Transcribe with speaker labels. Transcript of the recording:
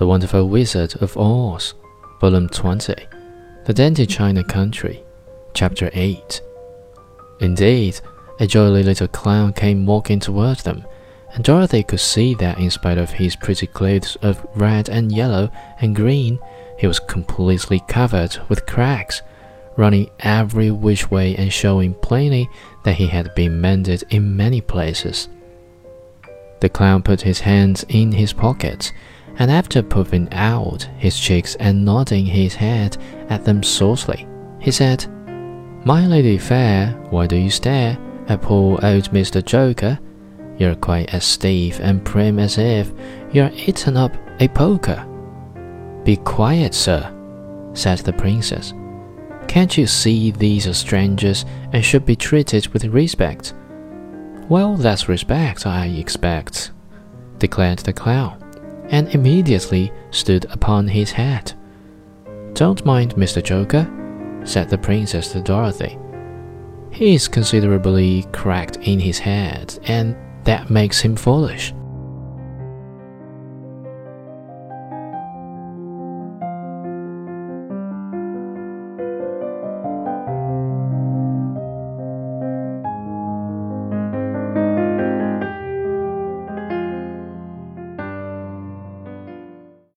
Speaker 1: The Wonderful Wizard of Oz, Volume 20, The Dainty China Country, Chapter 8. Indeed, a jolly little clown came walking toward them, and Dorothy could see that in spite of his pretty clothes of red and yellow and green, he was completely covered with cracks, running every which way and showing plainly that he had been mended in many places. The clown put his hands in his pockets and after puffing out his cheeks and nodding his head at them saucily, he said, My lady fair, why do you stare at poor old Mr. Joker? You're quite as stiff and prim as if you're eaten up a poker. Be quiet, sir, said the princess. Can't you see these are strangers and should be treated with respect? Well, that's respect, I expect, declared the clown and immediately stood upon his head. Don't mind Mr. Joker, said the princess to Dorothy. He is considerably cracked in his head, and that makes him foolish.